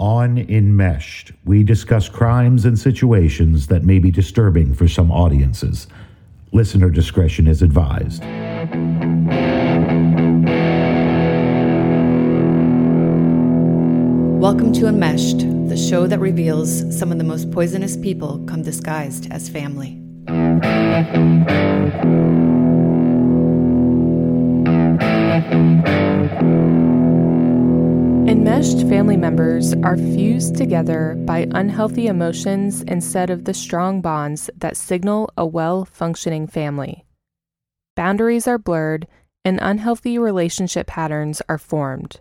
On Enmeshed, we discuss crimes and situations that may be disturbing for some audiences. Listener discretion is advised. Welcome to Enmeshed, the show that reveals some of the most poisonous people come disguised as family. Enmeshed family members are fused together by unhealthy emotions instead of the strong bonds that signal a well functioning family. Boundaries are blurred and unhealthy relationship patterns are formed.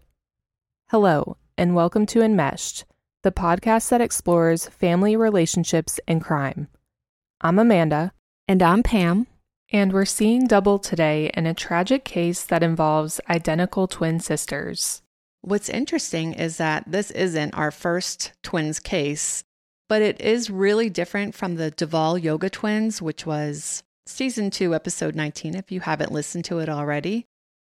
Hello, and welcome to Enmeshed, the podcast that explores family relationships and crime. I'm Amanda. And I'm Pam. And we're seeing double today in a tragic case that involves identical twin sisters. What's interesting is that this isn't our first twins case, but it is really different from the Duvall Yoga twins, which was season two, episode 19, if you haven't listened to it already,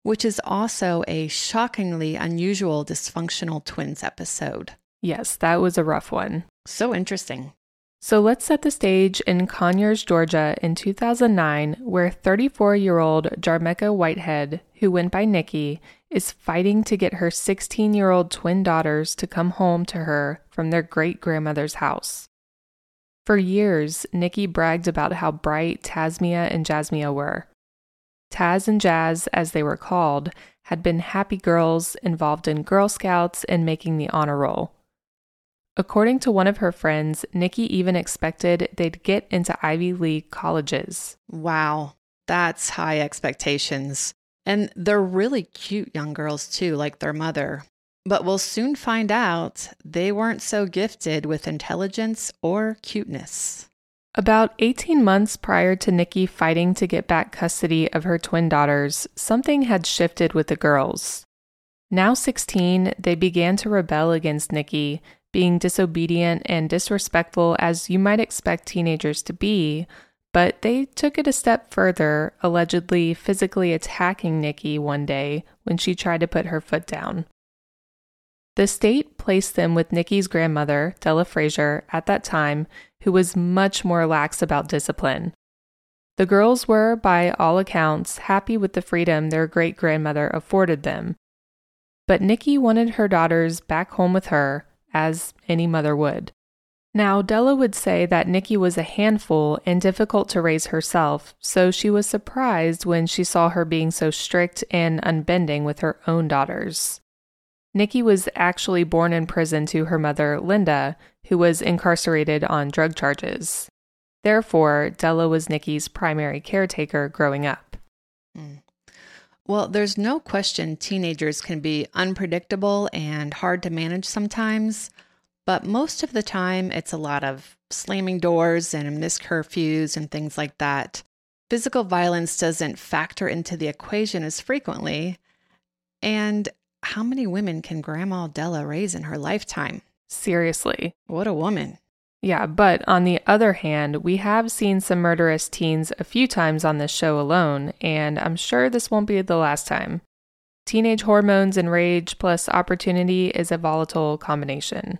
which is also a shockingly unusual dysfunctional twins episode. Yes, that was a rough one. So interesting. So let's set the stage in Conyers, Georgia in 2009, where 34 year old Jarmecca Whitehead, who went by Nikki, is fighting to get her 16 year old twin daughters to come home to her from their great grandmother's house. For years, Nikki bragged about how bright Tasmiyah and Jasmiyah were. Taz and Jazz, as they were called, had been happy girls involved in Girl Scouts and making the honor roll. According to one of her friends, Nikki even expected they'd get into Ivy League colleges. Wow, that's high expectations. And they're really cute young girls, too, like their mother. But we'll soon find out they weren't so gifted with intelligence or cuteness. About 18 months prior to Nikki fighting to get back custody of her twin daughters, something had shifted with the girls. Now 16, they began to rebel against Nikki being disobedient and disrespectful as you might expect teenagers to be, but they took it a step further, allegedly physically attacking Nikki one day when she tried to put her foot down. The state placed them with Nikki's grandmother, Della Frazier, at that time, who was much more lax about discipline. The girls were, by all accounts, happy with the freedom their great grandmother afforded them. But Nikki wanted her daughters back home with her, as any mother would. Now, Della would say that Nikki was a handful and difficult to raise herself, so she was surprised when she saw her being so strict and unbending with her own daughters. Nikki was actually born in prison to her mother, Linda, who was incarcerated on drug charges. Therefore, Della was Nikki's primary caretaker growing up. Mm. Well, there's no question teenagers can be unpredictable and hard to manage sometimes, but most of the time it's a lot of slamming doors and missed curfews and things like that. Physical violence doesn't factor into the equation as frequently. And how many women can Grandma Della raise in her lifetime? Seriously. What a woman. Yeah, but on the other hand, we have seen some murderous teens a few times on this show alone, and I'm sure this won't be the last time. Teenage hormones and rage plus opportunity is a volatile combination.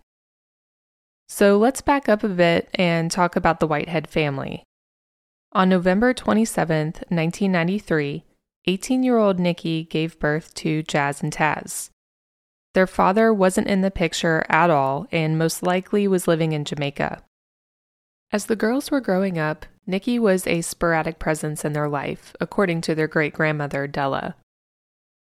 So let's back up a bit and talk about the Whitehead family. On November 27, 1993, 18 year old Nikki gave birth to Jazz and Taz. Their father wasn't in the picture at all and most likely was living in Jamaica. As the girls were growing up, Nikki was a sporadic presence in their life, according to their great grandmother, Della.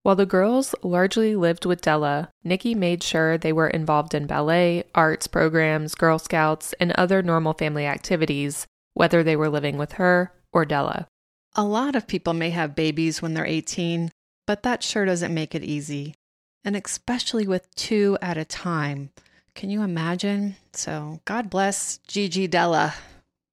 While the girls largely lived with Della, Nikki made sure they were involved in ballet, arts programs, Girl Scouts, and other normal family activities, whether they were living with her or Della. A lot of people may have babies when they're 18, but that sure doesn't make it easy and especially with two at a time. Can you imagine? So, God bless Gigi Della.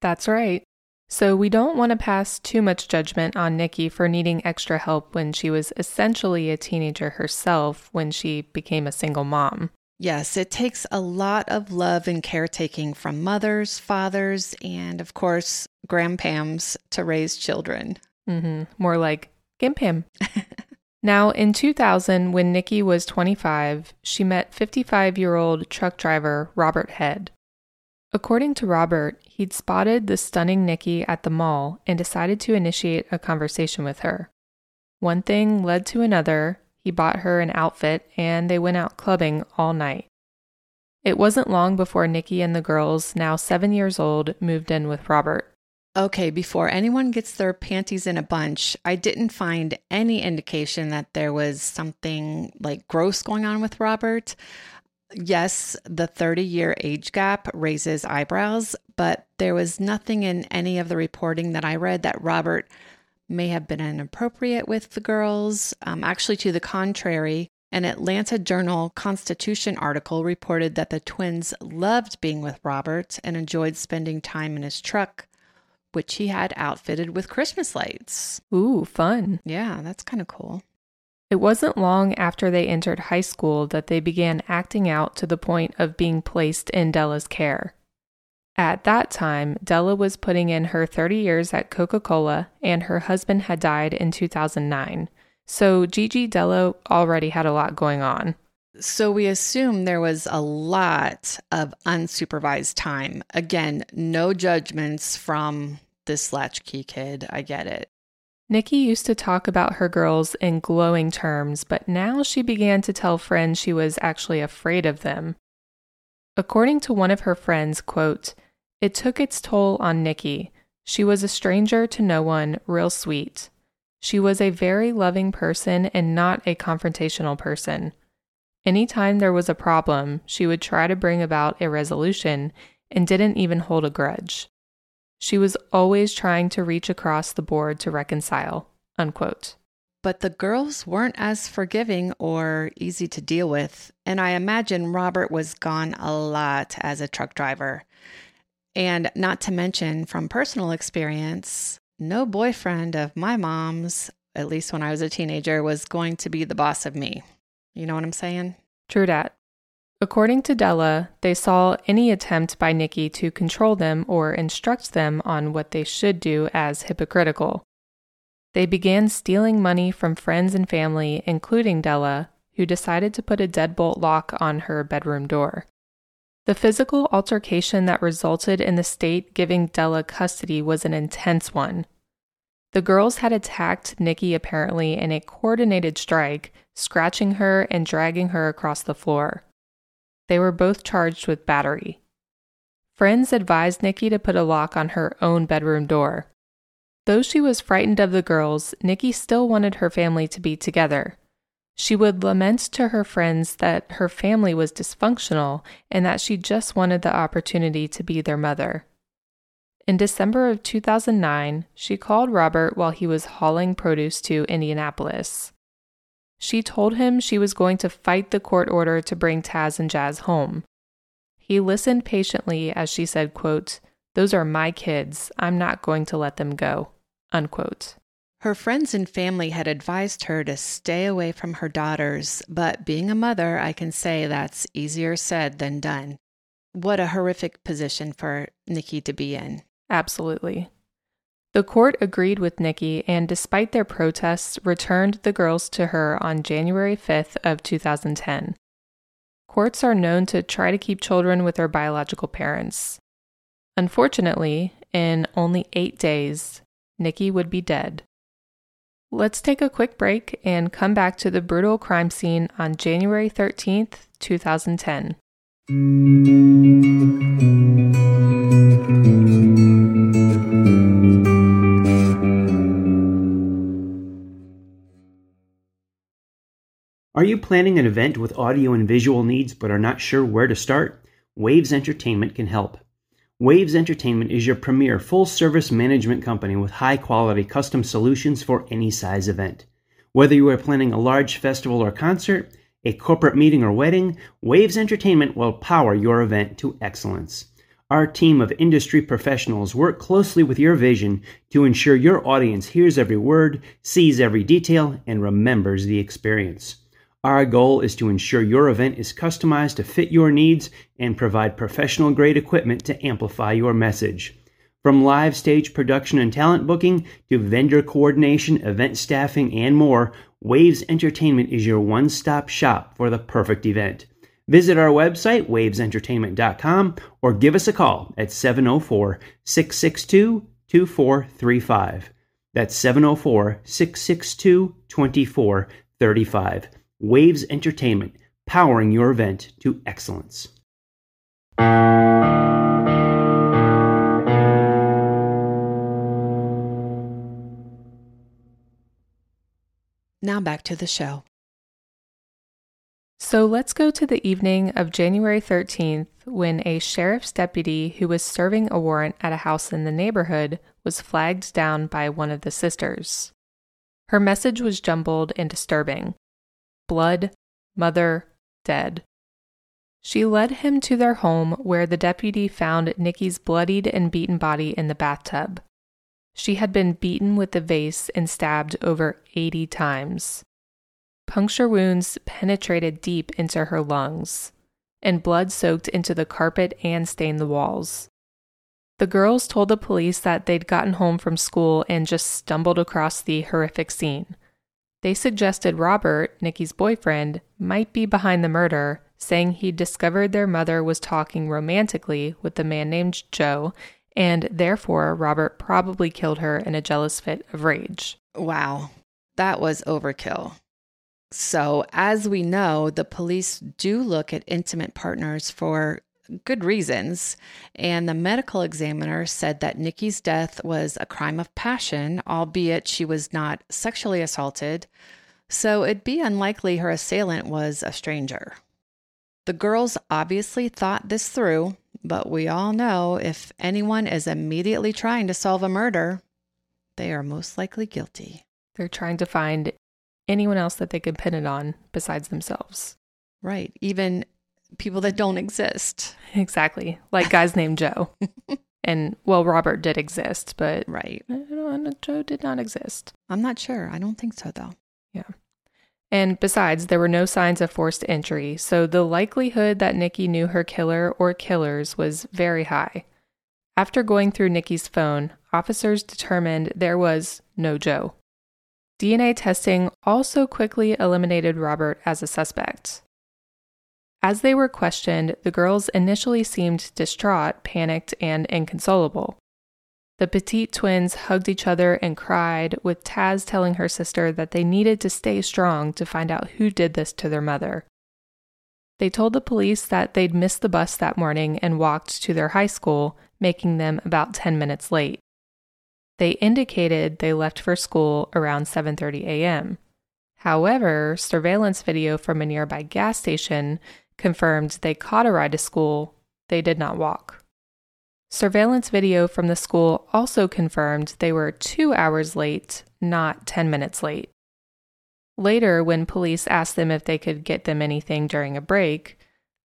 That's right. So, we don't want to pass too much judgment on Nikki for needing extra help when she was essentially a teenager herself when she became a single mom. Yes, it takes a lot of love and caretaking from mothers, fathers, and of course, grandpams to raise children. Mm-hmm. More like Gimpam. Now, in 2000, when Nikki was 25, she met 55 year old truck driver Robert Head. According to Robert, he'd spotted the stunning Nikki at the mall and decided to initiate a conversation with her. One thing led to another. He bought her an outfit and they went out clubbing all night. It wasn't long before Nikki and the girls, now seven years old, moved in with Robert. Okay, before anyone gets their panties in a bunch, I didn't find any indication that there was something like gross going on with Robert. Yes, the 30 year age gap raises eyebrows, but there was nothing in any of the reporting that I read that Robert may have been inappropriate with the girls. Um, actually, to the contrary, an Atlanta Journal Constitution article reported that the twins loved being with Robert and enjoyed spending time in his truck, which he had outfitted with Christmas lights. Ooh, fun. Yeah, that's kind of cool. It wasn't long after they entered high school that they began acting out to the point of being placed in Della's care. At that time, Della was putting in her 30 years at Coca Cola, and her husband had died in 2009. So Gigi Della already had a lot going on. So we assume there was a lot of unsupervised time. Again, no judgments from this latchkey kid. I get it. Nikki used to talk about her girls in glowing terms, but now she began to tell friends she was actually afraid of them. According to one of her friends, quote, it took its toll on Nikki. She was a stranger to no one, real sweet. She was a very loving person and not a confrontational person. Anytime there was a problem, she would try to bring about a resolution and didn't even hold a grudge. She was always trying to reach across the board to reconcile. Unquote. But the girls weren't as forgiving or easy to deal with, and I imagine Robert was gone a lot as a truck driver. And not to mention, from personal experience, no boyfriend of my mom's, at least when I was a teenager, was going to be the boss of me. You know what I'm saying? True that. According to Della, they saw any attempt by Nikki to control them or instruct them on what they should do as hypocritical. They began stealing money from friends and family, including Della, who decided to put a deadbolt lock on her bedroom door. The physical altercation that resulted in the state giving Della custody was an intense one. The girls had attacked Nikki apparently in a coordinated strike, scratching her and dragging her across the floor. They were both charged with battery. Friends advised Nikki to put a lock on her own bedroom door. Though she was frightened of the girls, Nikki still wanted her family to be together. She would lament to her friends that her family was dysfunctional and that she just wanted the opportunity to be their mother. In December of 2009, she called Robert while he was hauling produce to Indianapolis. She told him she was going to fight the court order to bring Taz and Jazz home. He listened patiently as she said, quote, Those are my kids. I'm not going to let them go. Unquote. Her friends and family had advised her to stay away from her daughters, but being a mother, I can say that's easier said than done. What a horrific position for Nikki to be in. Absolutely. The court agreed with Nikki and, despite their protests, returned the girls to her on January 5th of 2010. Courts are known to try to keep children with their biological parents. Unfortunately, in only eight days, Nikki would be dead. Let's take a quick break and come back to the brutal crime scene on January 13th, 2010. Are you planning an event with audio and visual needs but are not sure where to start? Waves Entertainment can help. Waves Entertainment is your premier full service management company with high quality custom solutions for any size event. Whether you are planning a large festival or concert, a corporate meeting or wedding, Waves Entertainment will power your event to excellence. Our team of industry professionals work closely with your vision to ensure your audience hears every word, sees every detail, and remembers the experience. Our goal is to ensure your event is customized to fit your needs and provide professional grade equipment to amplify your message. From live stage production and talent booking to vendor coordination, event staffing, and more, Waves Entertainment is your one stop shop for the perfect event. Visit our website, wavesentertainment.com, or give us a call at 704 662 2435. That's 704 662 2435. Waves Entertainment, powering your event to excellence. Now back to the show. So let's go to the evening of January 13th when a sheriff's deputy who was serving a warrant at a house in the neighborhood was flagged down by one of the sisters. Her message was jumbled and disturbing blood, mother, dead. She led him to their home where the deputy found Nikki's bloodied and beaten body in the bathtub. She had been beaten with the vase and stabbed over 80 times. Puncture wounds penetrated deep into her lungs, and blood soaked into the carpet and stained the walls. The girls told the police that they'd gotten home from school and just stumbled across the horrific scene. They suggested Robert, Nikki's boyfriend, might be behind the murder, saying he'd discovered their mother was talking romantically with a man named Joe and therefore Robert probably killed her in a jealous fit of rage. Wow, that was overkill. So, as we know, the police do look at intimate partners for good reasons. And the medical examiner said that Nikki's death was a crime of passion, albeit she was not sexually assaulted. So, it'd be unlikely her assailant was a stranger. The girls obviously thought this through but we all know if anyone is immediately trying to solve a murder, they are most likely guilty. They're trying to find anyone else that they can pin it on besides themselves. Right. Even people that don't exist. Exactly. Like guys named Joe. And well, Robert did exist, but right. Joe did not exist. I'm not sure. I don't think so, though. Yeah. And besides, there were no signs of forced entry, so the likelihood that Nikki knew her killer or killers was very high. After going through Nikki's phone, officers determined there was no Joe. DNA testing also quickly eliminated Robert as a suspect. As they were questioned, the girls initially seemed distraught, panicked, and inconsolable. The petite twins hugged each other and cried, with Taz telling her sister that they needed to stay strong to find out who did this to their mother. They told the police that they'd missed the bus that morning and walked to their high school, making them about 10 minutes late. They indicated they left for school around 7:30 a.m. However, surveillance video from a nearby gas station confirmed they caught a ride to school. They did not walk. Surveillance video from the school also confirmed they were two hours late, not 10 minutes late. Later, when police asked them if they could get them anything during a break,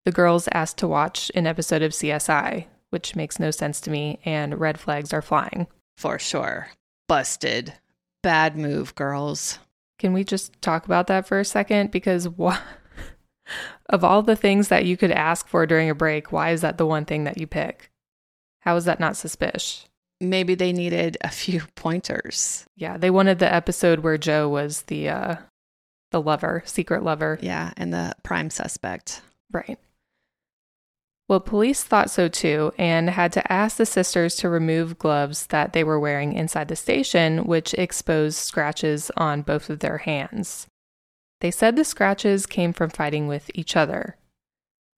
the girls asked to watch an episode of CSI, which makes no sense to me, and red flags are flying. For sure. Busted. Bad move, girls. Can we just talk about that for a second? Because what? of all the things that you could ask for during a break, why is that the one thing that you pick? How is that not suspicious? Maybe they needed a few pointers. Yeah, they wanted the episode where Joe was the uh the lover, secret lover. Yeah, and the prime suspect. Right. Well, police thought so too and had to ask the sisters to remove gloves that they were wearing inside the station, which exposed scratches on both of their hands. They said the scratches came from fighting with each other.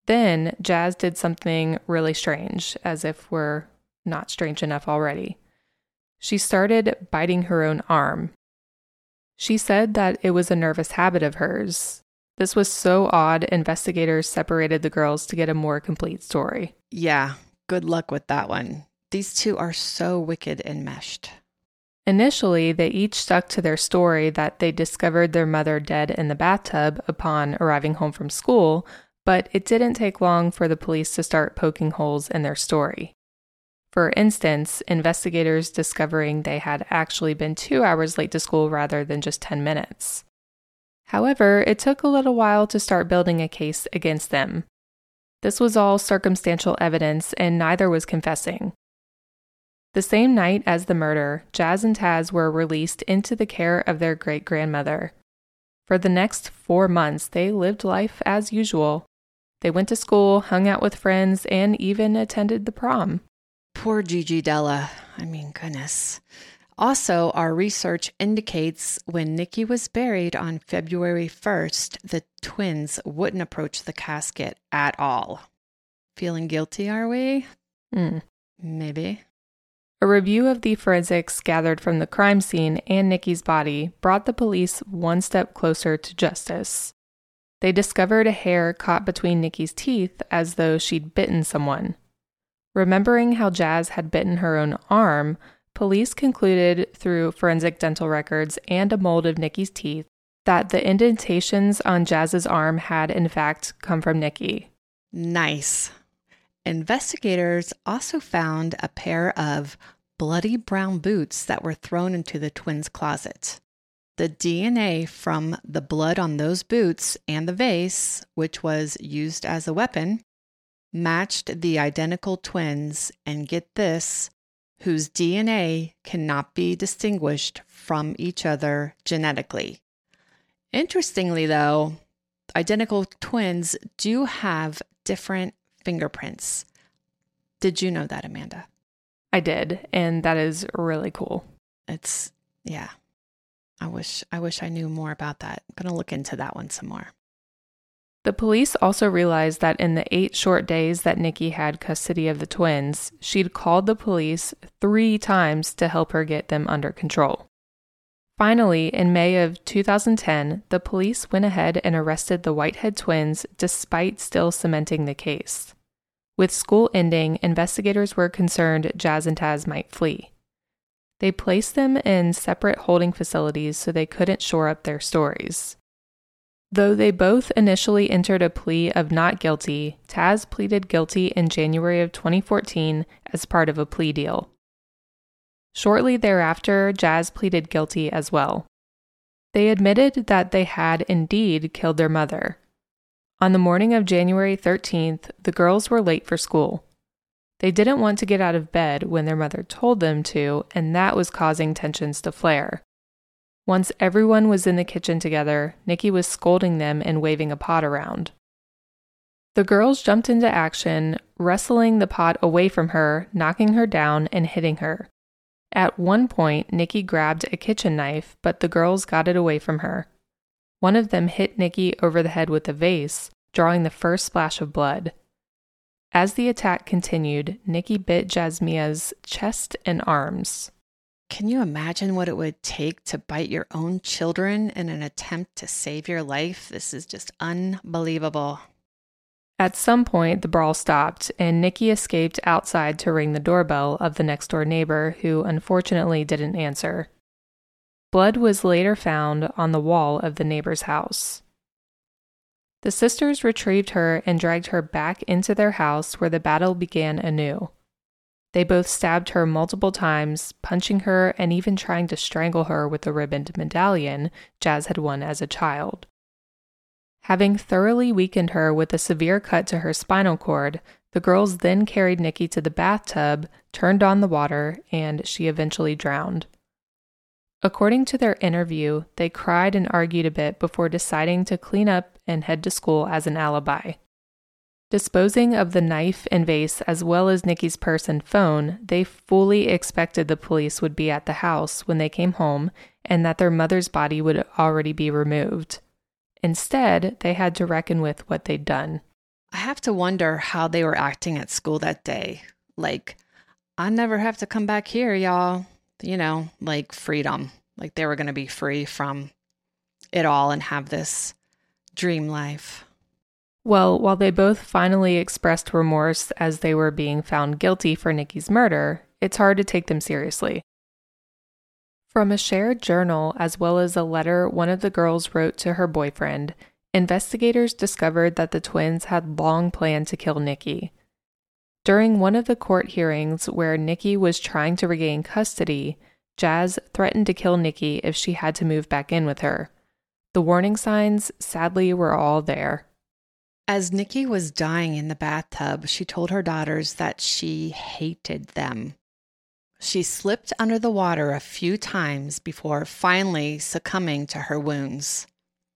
Then Jazz did something really strange, as if we're not strange enough already. She started biting her own arm. She said that it was a nervous habit of hers. This was so odd, investigators separated the girls to get a more complete story. Yeah, good luck with that one. These two are so wicked enmeshed. Initially, they each stuck to their story that they discovered their mother dead in the bathtub upon arriving home from school, but it didn't take long for the police to start poking holes in their story. For instance, investigators discovering they had actually been two hours late to school rather than just 10 minutes. However, it took a little while to start building a case against them. This was all circumstantial evidence, and neither was confessing. The same night as the murder, Jazz and Taz were released into the care of their great grandmother. For the next four months, they lived life as usual. They went to school, hung out with friends, and even attended the prom. Poor Gigi Della. I mean, goodness. Also, our research indicates when Nikki was buried on February 1st, the twins wouldn't approach the casket at all. Feeling guilty, are we? Mm. Maybe. A review of the forensics gathered from the crime scene and Nikki's body brought the police one step closer to justice. They discovered a hair caught between Nikki's teeth as though she'd bitten someone. Remembering how Jazz had bitten her own arm, police concluded through forensic dental records and a mold of Nikki's teeth that the indentations on Jazz's arm had, in fact, come from Nikki. Nice. Investigators also found a pair of bloody brown boots that were thrown into the twins' closet. The DNA from the blood on those boots and the vase, which was used as a weapon, matched the identical twins, and get this, whose DNA cannot be distinguished from each other genetically. Interestingly, though, identical twins do have different fingerprints. Did you know that, Amanda? I did, and that is really cool. It's yeah. I wish I wish I knew more about that. I'm going to look into that one some more. The police also realized that in the eight short days that Nikki had custody of the twins, she'd called the police three times to help her get them under control. Finally, in May of 2010, the police went ahead and arrested the Whitehead twins despite still cementing the case. With school ending, investigators were concerned Jazz and Taz might flee. They placed them in separate holding facilities so they couldn't shore up their stories. Though they both initially entered a plea of not guilty, Taz pleaded guilty in January of 2014 as part of a plea deal. Shortly thereafter, Jazz pleaded guilty as well. They admitted that they had indeed killed their mother. On the morning of January 13th, the girls were late for school. They didn't want to get out of bed when their mother told them to, and that was causing tensions to flare. Once everyone was in the kitchen together, Nikki was scolding them and waving a pot around. The girls jumped into action, wrestling the pot away from her, knocking her down, and hitting her. At one point, Nikki grabbed a kitchen knife, but the girls got it away from her. One of them hit Nikki over the head with a vase, drawing the first splash of blood. As the attack continued, Nikki bit Jasmiyah's chest and arms. Can you imagine what it would take to bite your own children in an attempt to save your life? This is just unbelievable. At some point, the brawl stopped, and Nikki escaped outside to ring the doorbell of the next door neighbor, who unfortunately didn't answer. Blood was later found on the wall of the neighbor's house. The sisters retrieved her and dragged her back into their house where the battle began anew. They both stabbed her multiple times, punching her and even trying to strangle her with the ribboned medallion Jazz had won as a child. Having thoroughly weakened her with a severe cut to her spinal cord, the girls then carried Nikki to the bathtub, turned on the water, and she eventually drowned. According to their interview, they cried and argued a bit before deciding to clean up and head to school as an alibi. Disposing of the knife and vase as well as Nikki's purse and phone, they fully expected the police would be at the house when they came home and that their mother's body would already be removed. Instead, they had to reckon with what they'd done. I have to wonder how they were acting at school that day. Like, I never have to come back here, y'all. You know, like freedom. Like they were going to be free from it all and have this dream life. Well, while they both finally expressed remorse as they were being found guilty for Nikki's murder, it's hard to take them seriously. From a shared journal, as well as a letter one of the girls wrote to her boyfriend, investigators discovered that the twins had long planned to kill Nikki. During one of the court hearings where Nikki was trying to regain custody, Jazz threatened to kill Nikki if she had to move back in with her. The warning signs, sadly, were all there. As Nikki was dying in the bathtub, she told her daughters that she hated them. She slipped under the water a few times before finally succumbing to her wounds.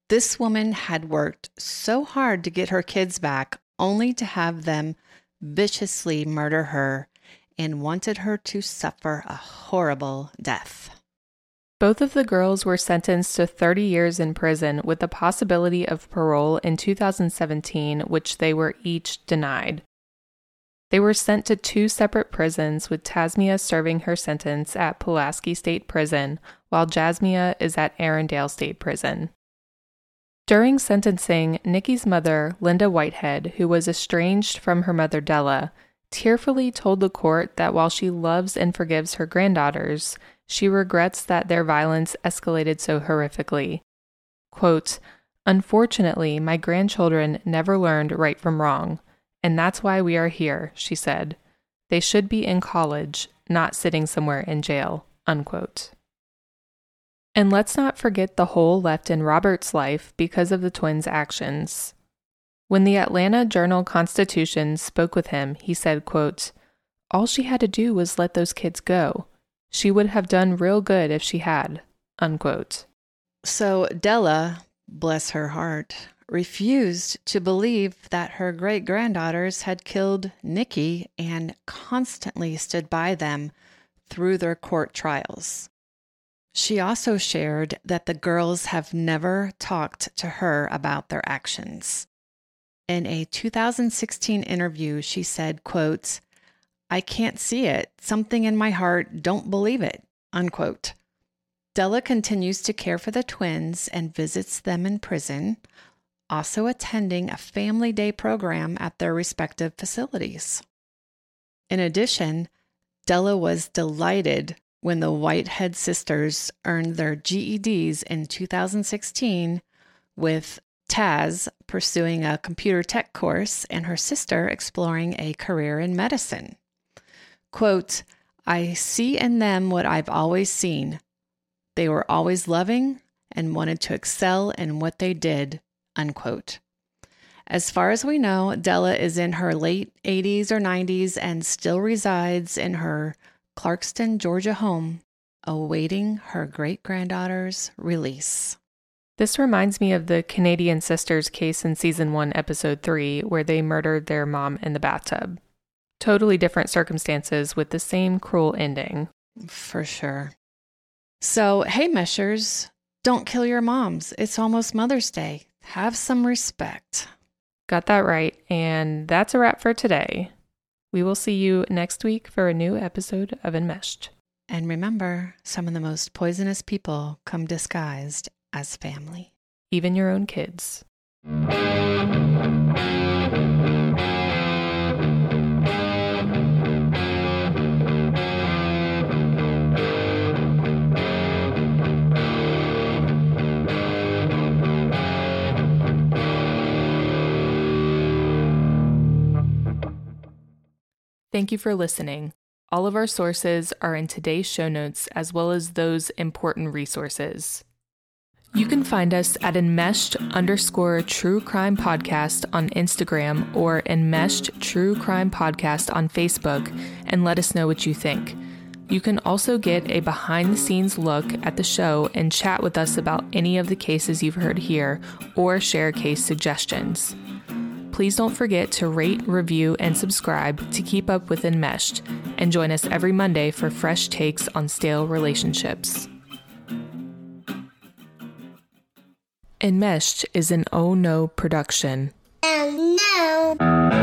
This woman had worked so hard to get her kids back, only to have them viciously murder her and wanted her to suffer a horrible death. Both of the girls were sentenced to 30 years in prison with the possibility of parole in 2017, which they were each denied. They were sent to two separate prisons, with Tasmiyah serving her sentence at Pulaski State Prison, while Jasmiyah is at Arrendale State Prison. During sentencing, Nikki's mother, Linda Whitehead, who was estranged from her mother Della, tearfully told the court that while she loves and forgives her granddaughters, she regrets that their violence escalated so horrifically. Quote, Unfortunately, my grandchildren never learned right from wrong, and that's why we are here, she said. They should be in college, not sitting somewhere in jail. Unquote. And let's not forget the hole left in Robert's life because of the twins' actions. When the Atlanta Journal Constitution spoke with him, he said, quote, All she had to do was let those kids go. She would have done real good if she had. Unquote. So Della, bless her heart, refused to believe that her great granddaughters had killed Nikki and constantly stood by them through their court trials. She also shared that the girls have never talked to her about their actions. In a 2016 interview, she said, quote, I can't see it. Something in my heart don't believe it, unquote. Della continues to care for the twins and visits them in prison, also attending a family day program at their respective facilities. In addition, Della was delighted when the Whitehead sisters earned their GEDs in 2016 with Taz pursuing a computer tech course and her sister exploring a career in medicine. Quote, I see in them what I've always seen. They were always loving and wanted to excel in what they did. Unquote. As far as we know, Della is in her late 80s or 90s and still resides in her Clarkston, Georgia home, awaiting her great granddaughter's release. This reminds me of the Canadian sisters case in season 1, episode 3, where they murdered their mom in the bathtub. Totally different circumstances with the same cruel ending. For sure. So, hey, Meshers, don't kill your moms. It's almost Mother's Day. Have some respect. Got that right. And that's a wrap for today. We will see you next week for a new episode of Enmeshed. And remember, some of the most poisonous people come disguised as family. Even your own kids. Thank you for listening. All of our sources are in today's show notes, as well as those important resources. You can find us at enmeshed underscore true crime podcast on Instagram or enmeshed true crime podcast on Facebook and let us know what you think. You can also get a behind the scenes look at the show and chat with us about any of the cases you've heard here or share case suggestions please don't forget to rate, review, and subscribe to keep up with Enmeshed, and join us every Monday for fresh takes on stale relationships. Enmeshed is an Oh No production. Oh no!